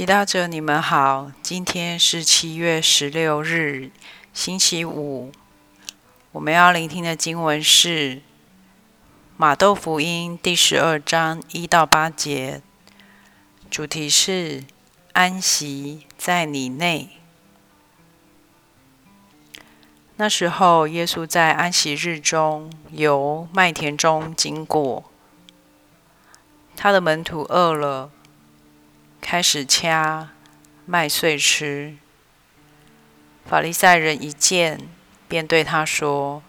祈祷者，你们好。今天是七月十六日，星期五。我们要聆听的经文是《马窦福音》第十二章一到八节，主题是安息在你内。那时候，耶稣在安息日中由麦田中经过，他的门徒饿了。开始掐麦穗吃。法利赛人一见，便对他说：“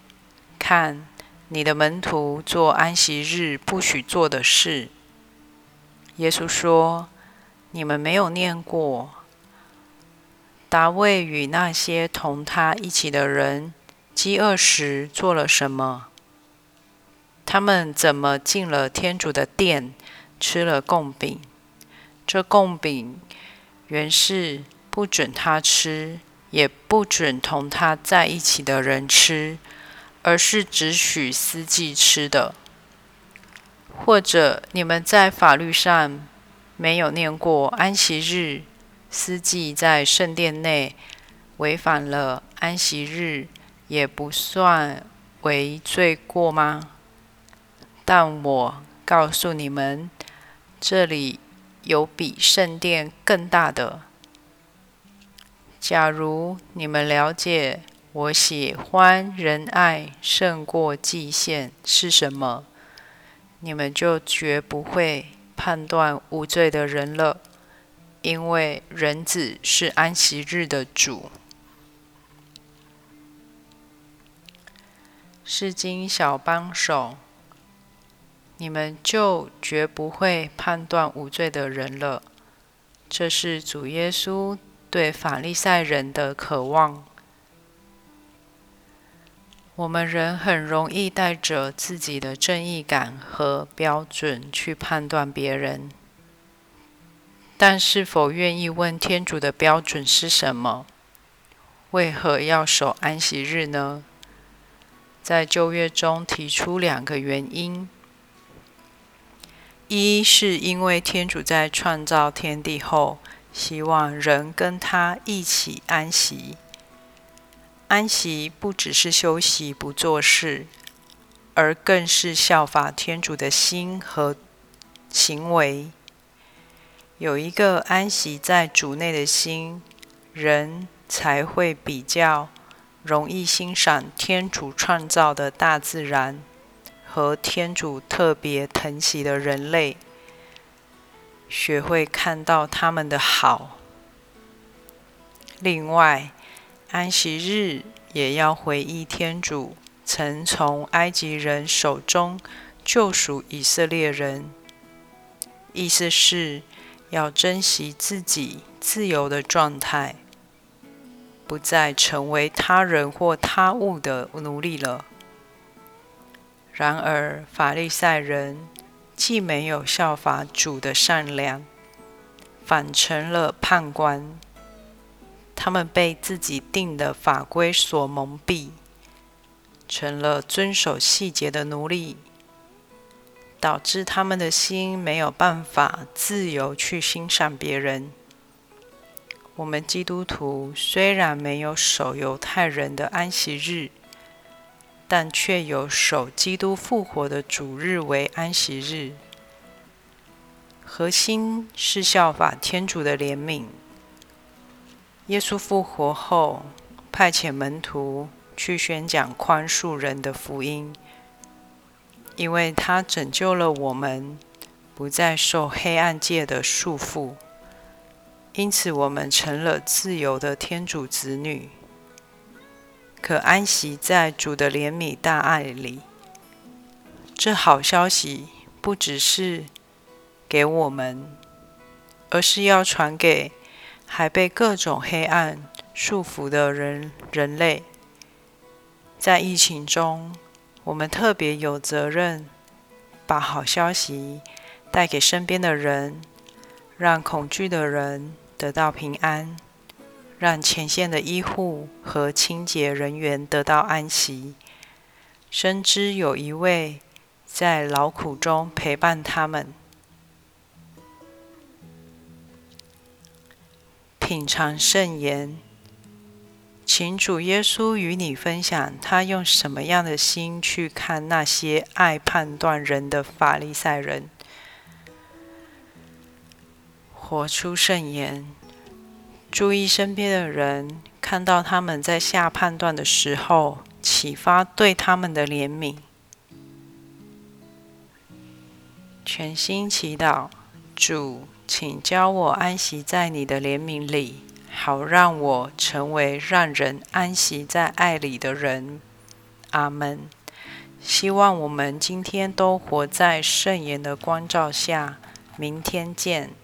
看，你的门徒做安息日不许做的事。”耶稣说：“你们没有念过，达卫与那些同他一起的人饥饿时做了什么？他们怎么进了天主的殿，吃了贡饼？”这贡饼原是不准他吃，也不准同他在一起的人吃，而是只许司祭吃的。或者你们在法律上没有念过安息日，司祭在圣殿内违反了安息日，也不算为罪过吗？但我告诉你们，这里。有比圣殿更大的。假如你们了解我喜欢仁爱胜过祭献是什么，你们就绝不会判断无罪的人了，因为人子是安息日的主。是经小帮手。你们就绝不会判断无罪的人了。这是主耶稣对法利赛人的渴望。我们人很容易带着自己的正义感和标准去判断别人，但是否愿意问天主的标准是什么？为何要守安息日呢？在旧约中提出两个原因。一是因为天主在创造天地后，希望人跟他一起安息。安息不只是休息不做事，而更是效法天主的心和行为。有一个安息在主内的心，人才会比较容易欣赏天主创造的大自然。和天主特别疼惜的人类，学会看到他们的好。另外，安息日也要回忆天主曾从埃及人手中救赎以色列人，意思是要珍惜自己自由的状态，不再成为他人或他物的奴隶了。然而，法利赛人既没有效法主的善良，反成了判官。他们被自己定的法规所蒙蔽，成了遵守细节的奴隶，导致他们的心没有办法自由去欣赏别人。我们基督徒虽然没有守犹太人的安息日。但却有守基督复活的主日为安息日，核心是效法天主的怜悯。耶稣复活后，派遣门徒去宣讲宽恕人的福音，因为他拯救了我们，不再受黑暗界的束缚，因此我们成了自由的天主子女。可安息在主的怜悯大爱里。这好消息不只是给我们，而是要传给还被各种黑暗束缚的人人类。在疫情中，我们特别有责任把好消息带给身边的人，让恐惧的人得到平安。让前线的医护和清洁人员得到安息，深知有一位在劳苦中陪伴他们。品尝圣言。请主耶稣与你分享，他用什么样的心去看那些爱判断人的法利赛人。活出圣言，注意身边的人，看到他们在下判断的时候，启发对他们的怜悯。全心祈祷，主，请教我安息在你的怜悯里。好让我成为让人安息在爱里的人，阿门。希望我们今天都活在圣言的光照下。明天见。